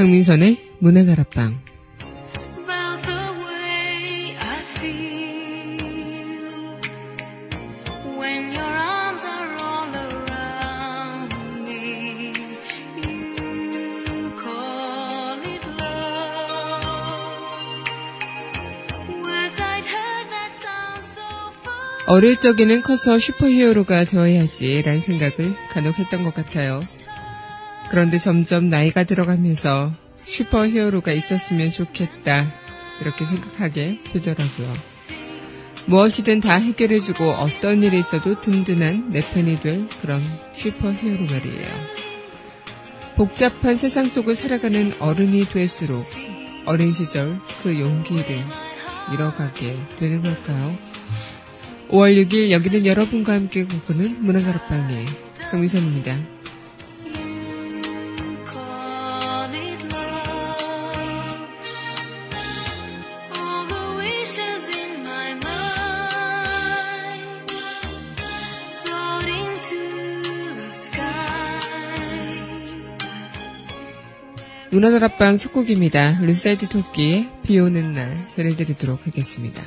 강민선의 문화가락방. 어릴 적에는 커서 슈퍼히어로가 되어야지 라는 생각을 간혹 했던 것 같아요. 그런데 점점 나이가 들어가면서 슈퍼 히어로가 있었으면 좋겠다 이렇게 생각하게 되더라고요. 무엇이든 다 해결해주고 어떤 일이 있어도 든든한 내 편이 될 그런 슈퍼 히어로 말이에요. 복잡한 세상 속을 살아가는 어른이 될수록 어린 시절 그 용기를 잃어가게 되는 걸까요? 5월 6일 여기는 여러분과 함께 꿈꾸는 문화가락방의 강미선입니다. 문화다락방 속곡입니다. 루사이드 토끼의 비 오는 날 전해드리도록 하겠습니다.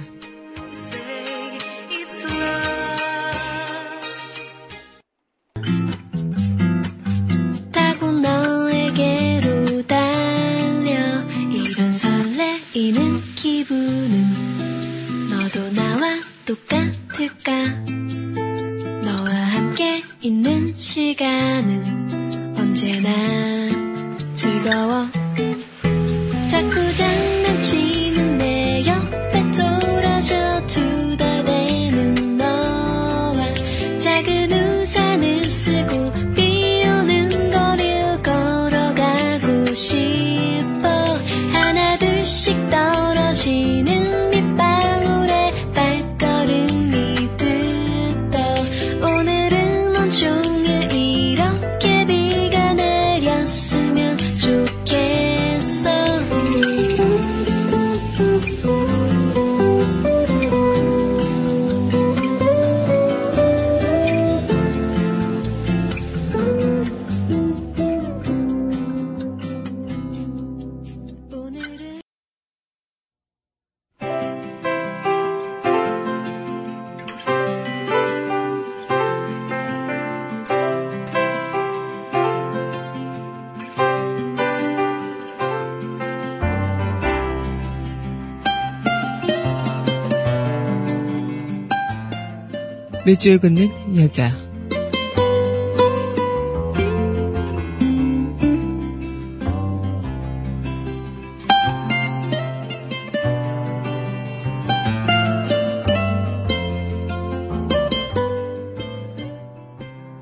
밑줄 긋는 여자.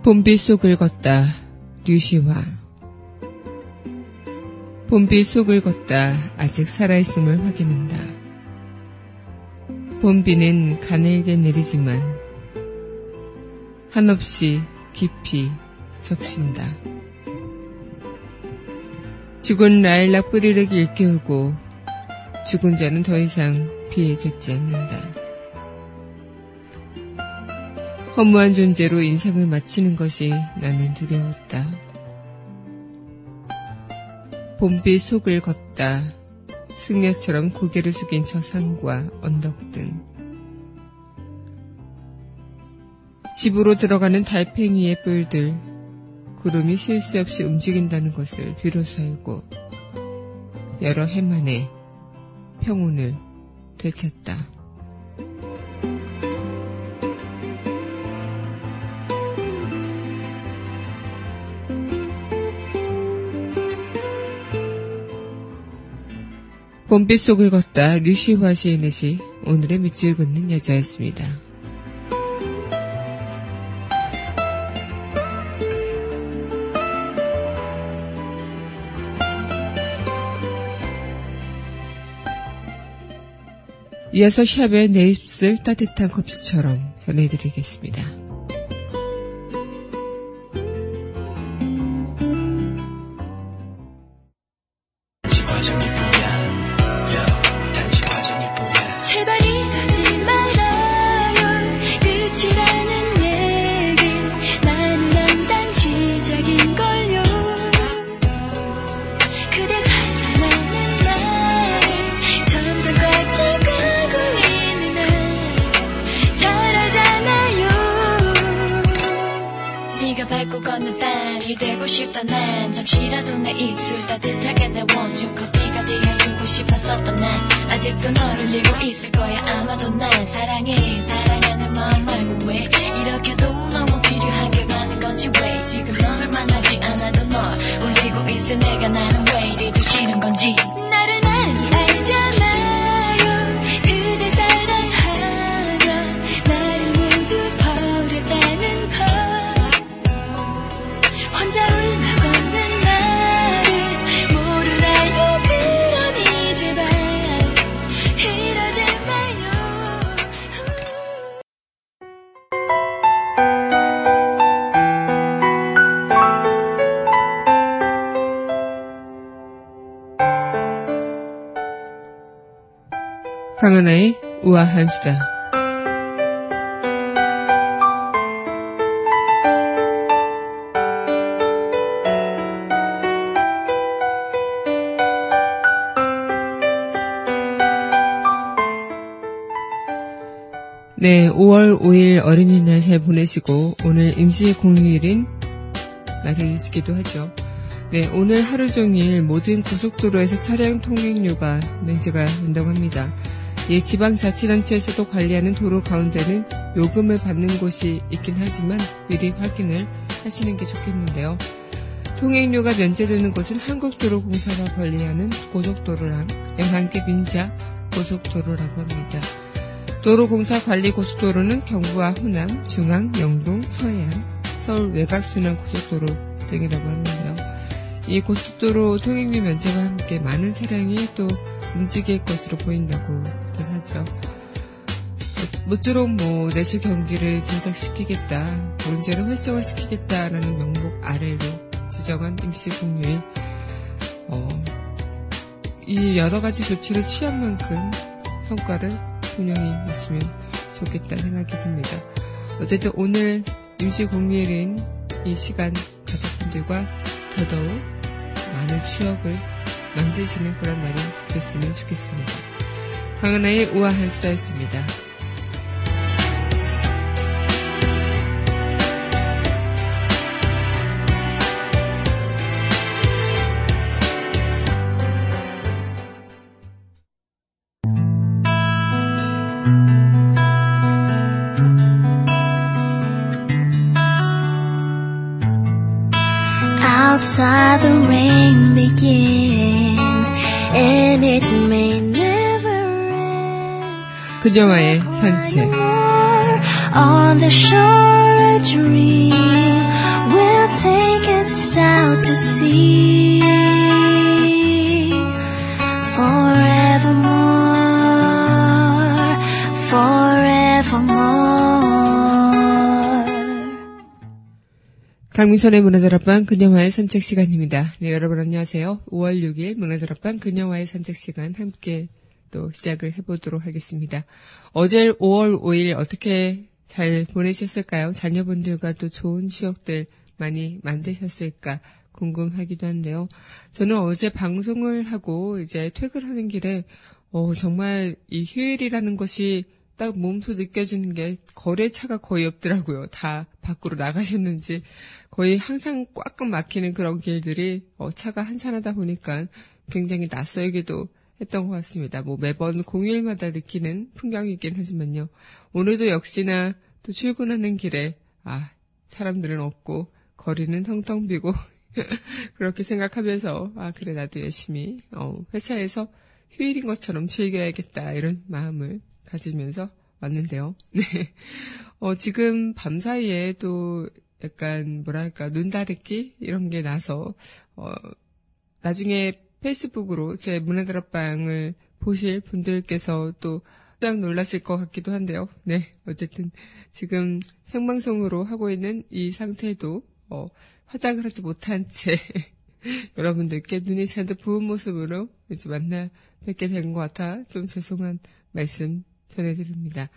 봄비 속을 걷다 류시화 봄비 속을 걷다 아직 살아있음을 확인한다. 봄비는 가늘게 내리지만 한없이 깊이 적신다. 죽은 라일락 뿌리를 일깨우고 죽은 자는 더 이상 피해 적지 않는다. 허무한 존재로 인생을 마치는 것이 나는 두려웠다. 봄비 속을 걷다 승려처럼 고개를 숙인 저 산과 언덕 등 집으로 들어가는 달팽이의 뿔들 구름이 쉴 새 없이 움직인다는 것을 비로소 알고 여러 해 만에 평온을 되찾다. 봄빛 속을 걷다 류시화 시인넷이 오늘의 밑줄 긋는 여자였습니다. 이어서 샵의 내 입술 따뜻한 커피처럼 전해드리겠습니다. 여기 되고 싶던 난 잠시라도 내 입술 따뜻하게 내 원준 커피가 되어주고 싶었었던 난 아직도 너를 잃고 있을 거야. 아마도 난 사랑해. 사랑하는 마음 말고 왜 이렇게도 너무 필요한 게 많은 건지 왜 지금 너를 만나지 않아도 널 울리고 있을 내가 나는 왜 이리 두시는 건지. 강은하의 우아한 수다. 네, 5월 5일 어린이날 잘 보내시고 오늘 임시 공휴일인 날이기도 하죠. 네, 오늘 하루 종일 모든 고속도로에서 차량 통행료가 면제가 된다고 합니다. 예, 지방자치단체에서도 관리하는 도로 가운데는 요금을 받는 곳이 있긴 하지만 미리 확인을 하시는 게 좋겠는데요. 통행료가 면제되는 곳은 한국도로공사가 관리하는 고속도로랑 11개 민자 고속도로라고 합니다. 도로공사 관리 고속도로는 경부와 호남, 중앙, 영동, 서해안, 서울 외곽순환 고속도로 등이라고 하는데요. 이 고속도로 통행료 면제와 함께 많은 차량이 또 움직일 것으로 보인다고들 하죠. 모쪼록 뭐 내수 경기를 진작시키겠다, 경제를 활성화시키겠다라는 명목 아래로 지정한 임시 공휴일. 어, 이 여러 가지 조치를 취한 만큼 성과를 분명히 있으면 좋겠다 생각이 듭니다. 어쨌든 오늘 임시 공휴일인 이 시간 가족분들과 더더욱 많은 추억을 만드시는 그런 날이 됐으면 좋겠습니다. 강은하의 우아한 수다였습니다. Outside the rain begins and it may never end. 그녀와의 산책. On the shore a dream will take us out to sea forevermore, forevermore. 강민선의 문화다락방 그녀와의 산책 시간입니다. 네, 여러분 안녕하세요. 5월 6일 문화다락방 그녀와의 산책 시간 함께 또 시작을 해보도록 하겠습니다. 어제 5월 5일 어떻게 잘 보내셨을까요? 자녀분들과 또 좋은 추억들 많이 만드셨을까 궁금하기도 한데요. 저는 어제 방송을 하고 이제 퇴근하는 길에 어, 정말 이 휴일이라는 것이 딱 몸소 느껴지는 게 거래차가 거의 없더라고요. 다 밖으로 나가셨는지 거의 항상 꽉꽉 막히는 그런 길들이 어, 차가 한산하다 보니까 굉장히 낯설기도 했던 것 같습니다. 뭐 매번 공휴일마다 느끼는 풍경이긴 하지만요. 오늘도 역시나 또 출근하는 길에 아 사람들은 없고 거리는 텅텅 비고 그렇게 생각하면서 아 그래 나도 열심히 어, 회사에서 휴일인 것처럼 즐겨야겠다 이런 마음을 가지면서 왔는데요. 네. 어, 지금 밤 사이에 또 약간 뭐랄까 눈다래끼 이런 게 나서 어, 나중에 페이스북으로 제 문화다락방을 보실 분들께서 또 깜짝 놀랐을 것 같기도 한데요. 네, 어쨌든 지금 생방송으로 하고 있는 이 상태도 어, 화장을 하지 못한 채 여러분들께 눈이 잔뜩 부은 모습으로 이제 만나 뵙게 된 것 같아 좀 죄송한 말씀 전해드립니다.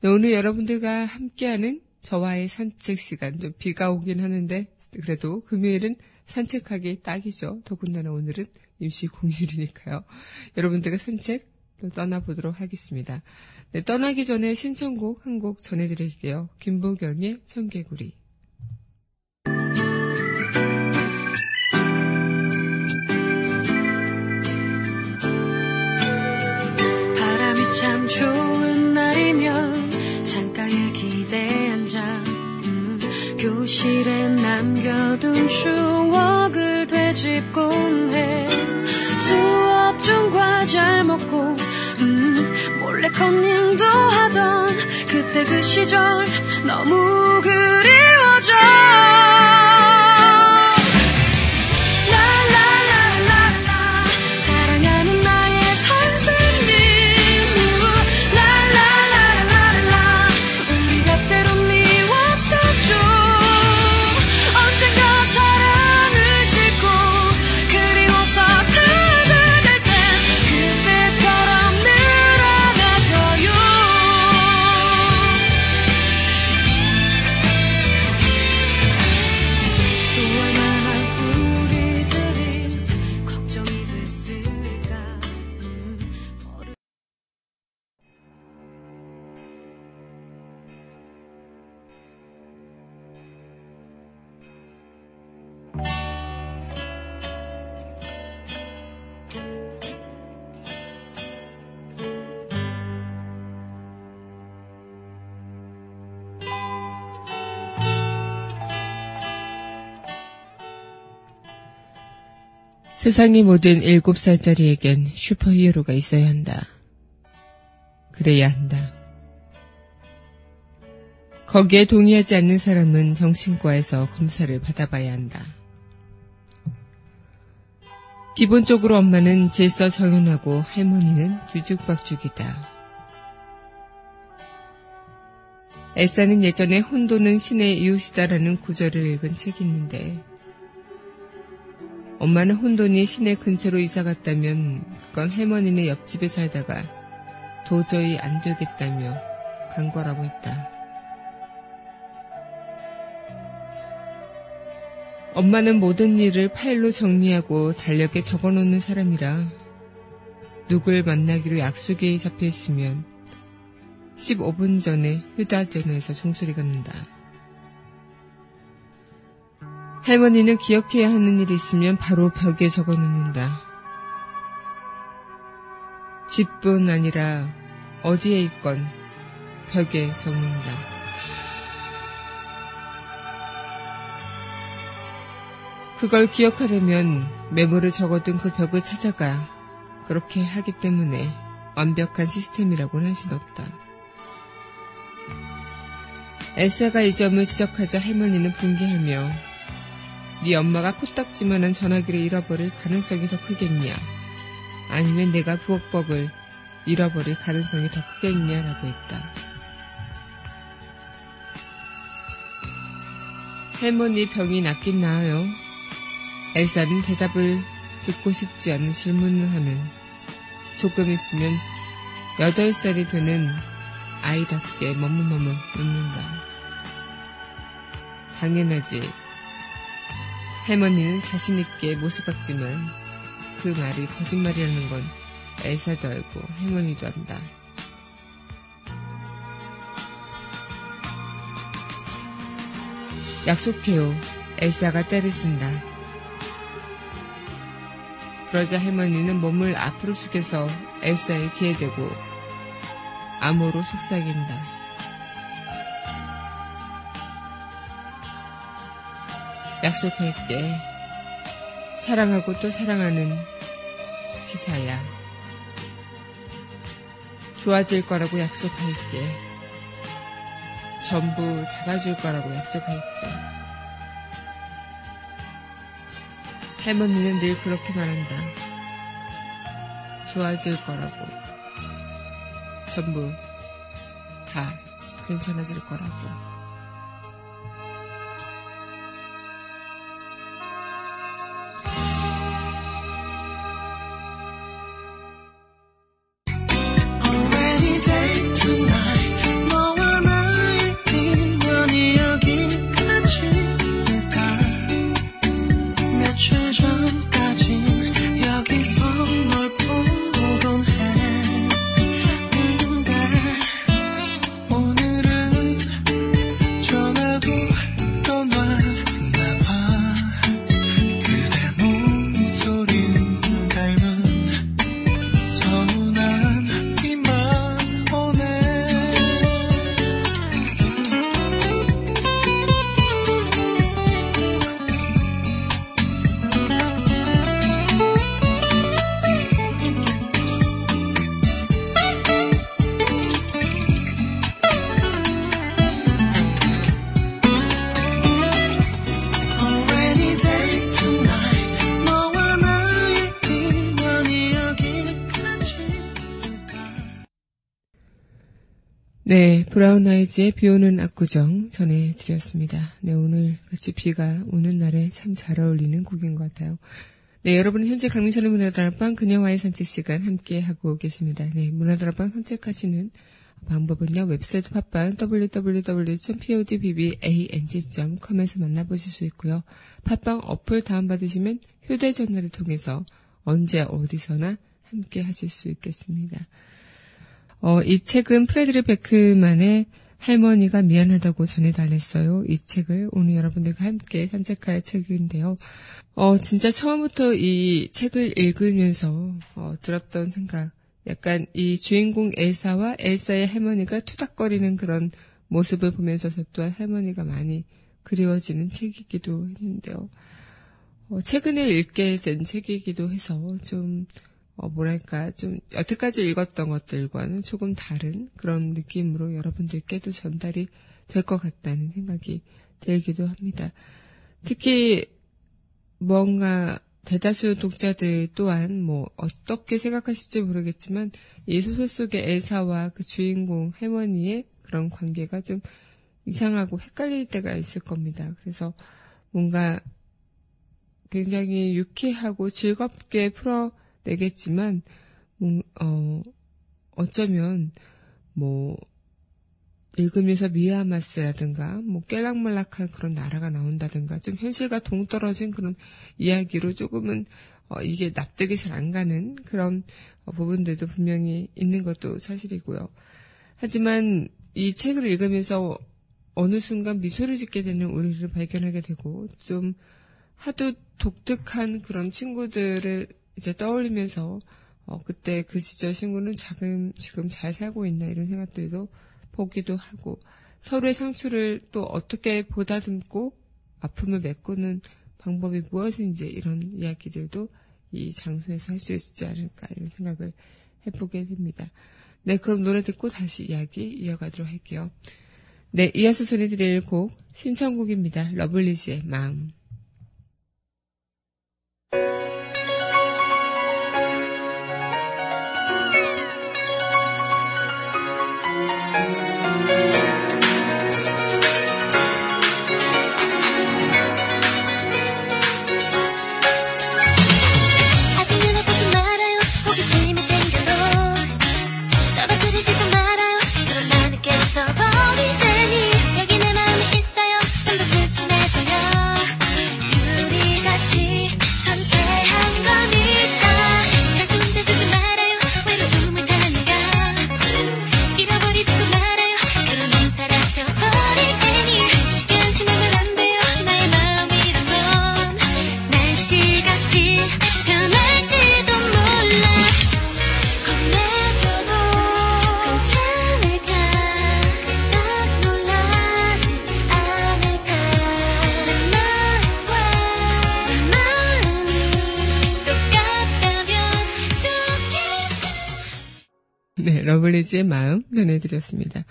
네, 오늘 여러분들과 함께하는 저와의 산책 시간 좀 비가 오긴 하는데 그래도 금요일은 산책하기 딱이죠. 더군다나 오늘은 임시 공휴일이니까요. 여러분들과 산책 또 떠나보도록 하겠습니다. 네, 떠나기 전에 신청곡 한 곡 전해드릴게요. 김보경의 청개구리. 참 좋은 날이면 창가에 기대 앉아. 음, 교실에 남겨둔 추억을 되짚곤 해. 수업 중 과자를 먹고 음, 몰래 컨닝도 하던 그때 그 시절 너무 그리워져 세상의 모든 7살짜리에겐 슈퍼히어로가 있어야 한다. 그래야 한다. 거기에 동의하지 않는 사람은 정신과에서 검사를 받아봐야 한다. 기본적으로 엄마는 질서 정연하고 할머니는 뒤죽박죽이다. 엘사는 예전에 혼돈은 신의 이웃이다라는 구절을 읽은 책이 있는데 엄마는 혼돈이 시내 근처로 이사 갔다면 그건 할머니네 옆집에 살다가 도저히 안 되겠다며 간 거라고 했다. 엄마는 모든 일을 파일로 정리하고 달력에 적어 놓는 사람이라 누굴 만나기로 약속이 잡혀 있으면 15분 전에 휴대전화에서 종소리가 난다. 할머니는 기억해야 하는 일이 있으면 바로 벽에 적어 놓는다. 집뿐 아니라 어디에 있건 벽에 적는다. 그걸 기억하려면 메모를 적어둔 그 벽을 찾아가 그렇게 하기 때문에 완벽한 시스템이라고는 할 수는 없다. 엘사가 이 점을 지적하자 할머니는 붕괴하며 네 엄마가 코딱지만한 전화기를 잃어버릴 가능성이 더 크겠냐 아니면 내가 부엌법을 잃어버릴 가능성이 더 크겠냐라고 했다. 할머니 병이 낫긴 나아요. 엘사는 대답을 듣고 싶지 않은 질문을 하는 조금 있으면 8살이 되는 아이답게 머뭇머뭇 웃는다. 당연하지. 할머니는 자신있게 모습 같지만 그 말이 거짓말이라는 건 엘사도 알고 할머니도 안다. 약속해요. 엘사가 쓴다. 그러자 할머니는 몸을 앞으로 숙여서 엘사의 귀에 대고 암호로 속삭인다. 약속할게. 사랑하고 또 사랑하는 기사야. 좋아질 거라고 약속할게. 전부 잡아줄 거라고 약속할게. 할머니는 늘 그렇게 말한다. 좋아질 거라고. 전부 다 괜찮아질 거라고. 브라운 아이즈의 비 오는 압구정 전해드렸습니다. 네, 오늘 같이 비가 오는 날에 참 잘 어울리는 곡인 것 같아요. 네, 여러분은 현재 강민선의 문화다락방 그녀와의 산책 시간 함께 하고 계십니다. 네, 문화다락방 산책하시는 방법은요, 웹사이트 팟빵 www.podbbang.com에서 만나보실 수 있고요. 팟빵 어플 다운받으시면 휴대전화를 통해서 언제 어디서나 함께 하실 수 있겠습니다. 어, 이 책은 프레드리 베크만의 할머니가 미안하다고 전해달랬어요. 이 책을 오늘 여러분들과 함께 산책할 책인데요. 어, 진짜 처음부터 이 책을 읽으면서 어, 들었던 생각, 약간 이 주인공 엘사와 엘사의 할머니가 투닥거리는 그런 모습을 보면서 저 또한 할머니가 많이 그리워지는 책이기도 했는데요. 어, 최근에 읽게 된 책이기도 해서 좀 어, 뭐랄까, 좀, 여태까지 읽었던 것들과는 조금 다른 그런 느낌으로 여러분들께도 전달이 될 것 같다는 생각이 들기도 합니다. 특히, 뭔가, 대다수 독자들 또한 뭐, 어떻게 생각하실지 모르겠지만, 이 소설 속의 엘사와 그 주인공 할머니의 그런 관계가 좀 이상하고 헷갈릴 때가 있을 겁니다. 그래서 뭔가 굉장히 유쾌하고 즐겁게 풀어 내겠지만, 뭐, 어, 어쩌면, 뭐, 읽으면서 미야마스라든가, 뭐, 깨락말락한 그런 나라가 나온다든가, 좀 현실과 동떨어진 그런 이야기로 조금은, 어, 이게 납득이 잘 안 가는 그런 어, 부분들도 분명히 있는 것도 사실이고요. 하지만 이 책을 읽으면서 어느 순간 미소를 짓게 되는 우리를 발견하게 되고, 좀 하도 독특한 그런 친구들을 이제 떠올리면서 어, 그때 그 시절 친구는 지금 지금 잘 살고 있나 이런 생각들도 보기도 하고 서로의 상처를 또 어떻게 보다듬고 아픔을 메꾸는 방법이 무엇인지 이런 이야기들도 이 장소에서 할 수 있지 않을까 이런 생각을 해보게 됩니다. 네, 그럼 노래 듣고 다시 이야기 이어가도록 할게요. 네, 이어서 전해드릴 곡 신청곡입니다. 러블리즈의 마음. 네, 러블리즈의 마음 전해드렸습니다.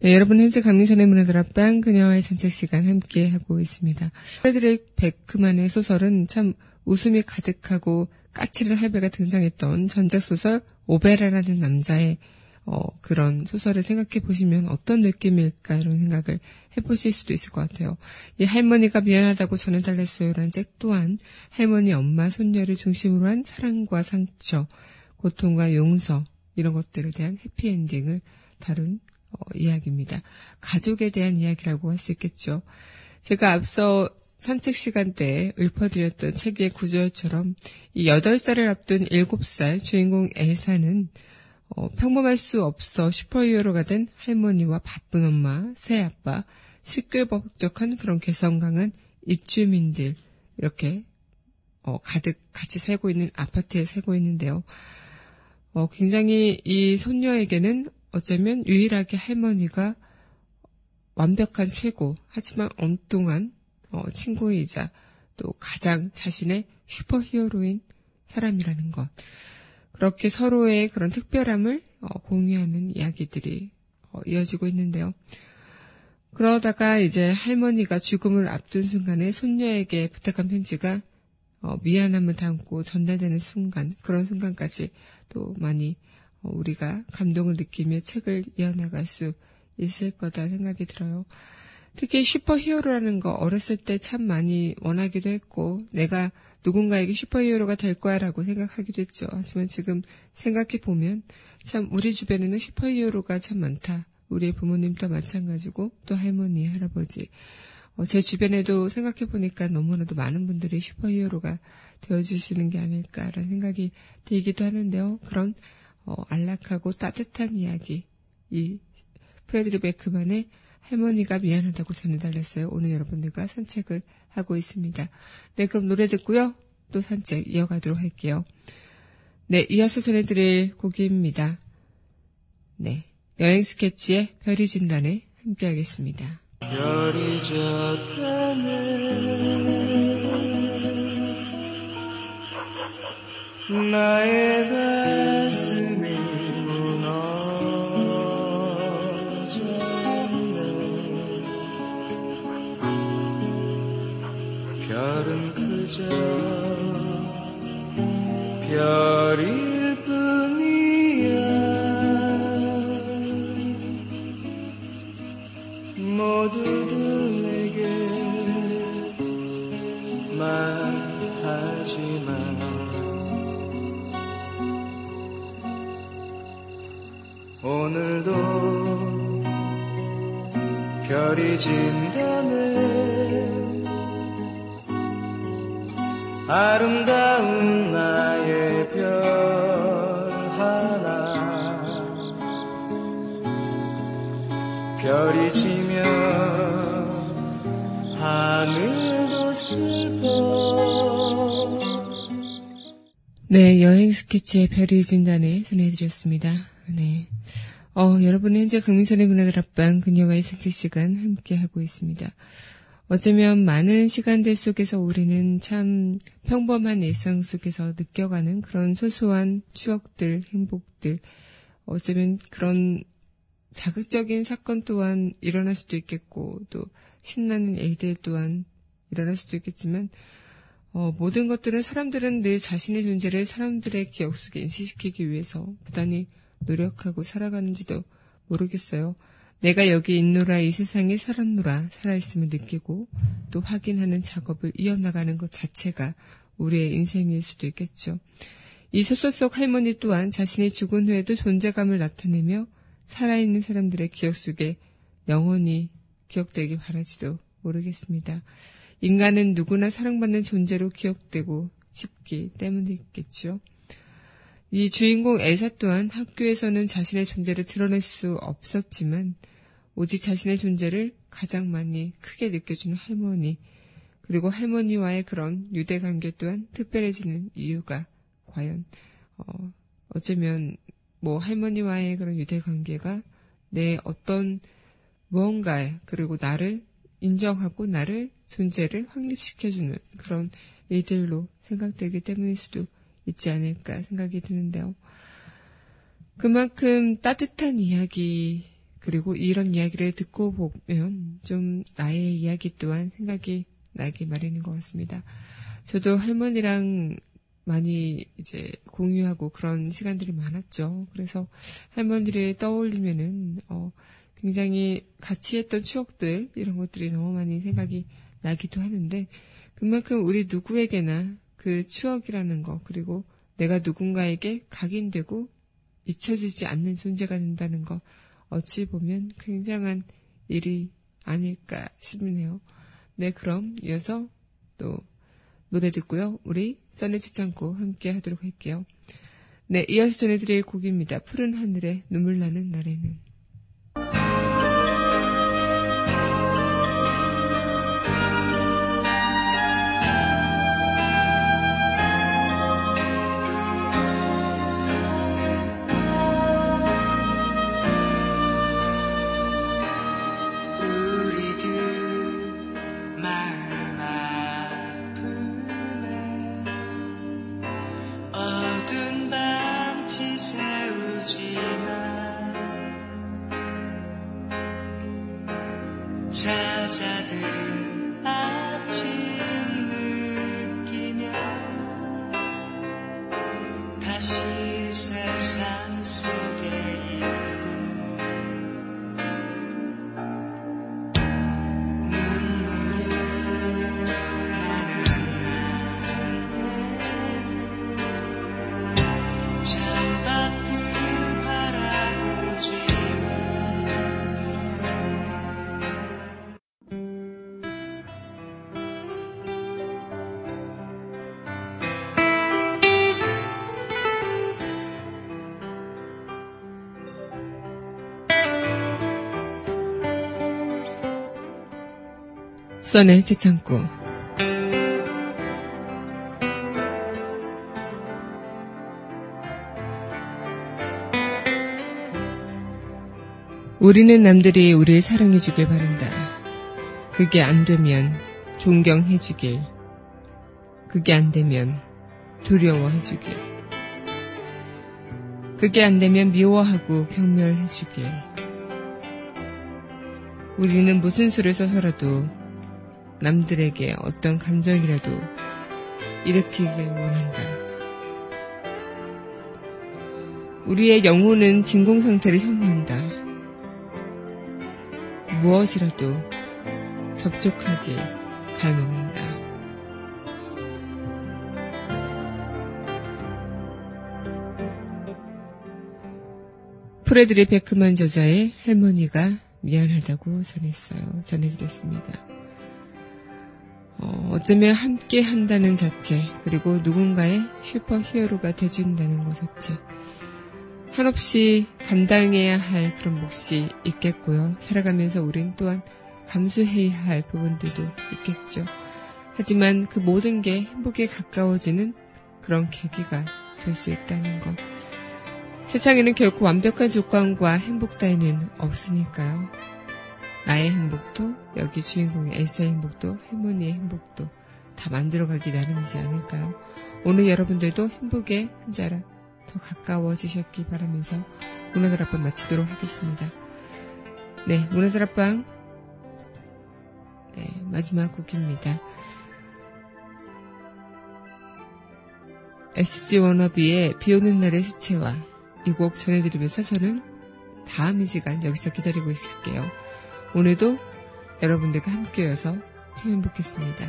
네, 여러분 현재 강민선의 문화다락방 그녀와의 산책 시간 함께 하고 있습니다. 프레드릭 베크만의 소설은 참 웃음이 가득하고 까칠한 할배가 등장했던 전작 소설 오베라는 남자의 어, 그런 소설을 생각해 보시면 어떤 느낌일까 이런 생각을 해보실 수도 있을 것 같아요. 이 할머니가 미안하다고 전해달랬어요라는 책 또한 할머니, 엄마, 손녀를 중심으로 한 사랑과 상처, 고통과 용서 이런 것들에 대한 해피엔딩을 다룬 어, 이야기입니다. 가족에 대한 이야기라고 할 수 있겠죠. 제가 앞서 산책 시간 때 읊어드렸던 책의 구절처럼 이 8살을 앞둔 7살 주인공 엘사는 어, 평범할 수 없어 슈퍼히어로가 된 할머니와 바쁜 엄마, 새 아빠, 시끌벅적한 그런 개성 강한 입주민들 이렇게 어, 가득 같이 살고 있는 아파트에 살고 있는데요. 어, 굉장히 이 손녀에게는 어쩌면 유일하게 할머니가 완벽한 최고, 하지만 엉뚱한 어, 친구이자 또 가장 자신의 슈퍼 히어로인 사람이라는 것. 그렇게 서로의 그런 특별함을 어, 공유하는 이야기들이 어, 이어지고 있는데요. 그러다가 이제 할머니가 죽음을 앞둔 순간에 손녀에게 부탁한 편지가 어, 미안함을 담고 전달되는 순간, 그런 순간까지 또 많이 어, 우리가 감동을 느끼며 책을 이어나갈 수 있을 거다 생각이 들어요. 특히 슈퍼히어로라는 거 어렸을 때 참 많이 원하기도 했고 내가 누군가에게 슈퍼히어로가 될 거야라고 생각하기도 했죠. 하지만 지금 생각해 보면 참 우리 주변에는 슈퍼히어로가 참 많다. 우리의 부모님도 마찬가지고 또 할머니, 할아버지. 어, 제 주변에도 생각해 보니까 너무나도 많은 분들이 슈퍼히어로가 되어주시는 게 아닐까라는 생각이 들기도 하는데요. 그런 어, 안락하고 따뜻한 이야기, 이 프레드리 베크만의 할머니가 미안하다고 전해달랬어요. 오늘 여러분들과 산책을 하고 있습니다. 네, 그럼 노래 듣고요. 또 산책 이어가도록 할게요. 네, 이어서 전해드릴 곡입니다. 네, 여행 스케치의 별이 진단에 함께하겠습니다. 별이 졌다네. 나의 가슴이 무너졌네. 별은 그저 별 모 스케치의 별이 진단에 전해드렸습니다. 네. 어, 여러분은 현재 강민선의 문화들 앞방 그녀와의 산책 시간 함께하고 있습니다. 어쩌면 많은 시간들 속에서 우리는 참 평범한 일상 속에서 느껴가는 그런 소소한 추억들, 행복들, 어쩌면 그런 자극적인 사건 또한 일어날 수도 있겠고, 또 신나는 일들 또한 일어날 수도 있겠지만, 어, 모든 것들은 사람들은 늘 자신의 존재를 사람들의 기억 속에 인식시키기 위해서 부단히 노력하고 살아가는지도 모르겠어요. 내가 여기 있노라 이 세상에 살았노라 살아있음을 느끼고 또 확인하는 작업을 이어나가는 것 자체가 우리의 인생일 수도 있겠죠. 이 소설 속 할머니 또한 자신이 죽은 후에도 존재감을 나타내며 살아있는 사람들의 기억 속에 영원히 기억되길 바라지도 모르겠습니다. 인간은 누구나 사랑받는 존재로 기억되고 싶기 때문이겠죠. 이 주인공 엘사 또한 학교에서는 자신의 존재를 드러낼 수 없었지만 오직 자신의 존재를 가장 많이 크게 느껴주는 할머니 그리고 할머니와의 그런 유대 관계 또한 특별해지는 이유가 과연 어, 어쩌면 뭐 할머니와의 그런 유대 관계가 내 어떤 무언가 그리고 나를 인정하고 나를 존재를 확립시켜주는 그런 일들로 생각되기 때문일 수도 있지 않을까 생각이 드는데요. 그만큼 따뜻한 이야기, 그리고 이런 이야기를 듣고 보면 좀 나의 이야기 또한 생각이 나기 마련인 것 같습니다. 저도 할머니랑 많이 이제 공유하고 그런 시간들이 많았죠. 그래서 할머니를 떠올리면은, 어, 굉장히 같이 했던 추억들, 이런 것들이 너무 많이 생각이 나기도 하는데, 그만큼 우리 누구에게나 그 추억이라는 거, 그리고 내가 누군가에게 각인되고 잊혀지지 않는 존재가 된다는 거, 어찌 보면 굉장한 일이 아닐까 싶네요. 네, 그럼 이어서 또 노래 듣고요. 우리 써내지 창고 함께 하도록 할게요. 네, 이어서 전해드릴 곡입니다. 푸른 하늘에 눈물 나는 날에는. 조선의 재창고 우리는 남들이 우리를 사랑해주길 바란다. 그게 안 되면 존경해주길. 그게 안 되면 두려워해주길. 그게 안 되면 미워하고 경멸해주길. 우리는 무슨 수를 써서라도 남들에게 어떤 감정이라도 일으키길 원한다. 우리의 영혼은 진공 상태를 혐오한다. 무엇이라도 접촉하길 갈망한다. 프레드리 베크만 저자의 할머니가 미안하다고 전했어요. 전해드렸습니다. 어, 어쩌면 함께 한다는 자체, 그리고 누군가의 슈퍼 히어로가 돼준다는 것 자체. 한없이 감당해야 할 그런 몫이 있겠고요. 살아가면서 우린 또한 감수해야 할 부분들도 있겠죠. 하지만 그 모든 게 행복에 가까워지는 그런 계기가 될 수 있다는 것. 세상에는 결코 완벽한 조건과 행복 따위는 없으니까요. 나의 행복도, 여기 주인공의 엘사의 행복도, 할머니의 행복도 다 만들어가기 나름이지 않을까요? 오늘 여러분들도 행복의 한 자락 더 가까워지셨길 바라면서 문화들 앞방 마치도록 하겠습니다. 네, 문화들 앞방 네, 마지막 곡입니다. SG 워너비의 비 오는 날의 수채화 이 곡 전해드리면서 저는 다음 이 시간 여기서 기다리고 있을게요. 오늘도 여러분들과 함께여서 참 행복했습니다.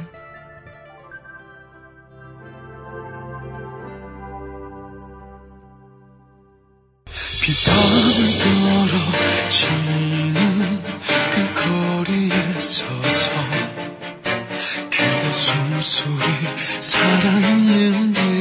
비탈을 떨어지는 그 거리에 서서 그대 숨소리 살아있는 듯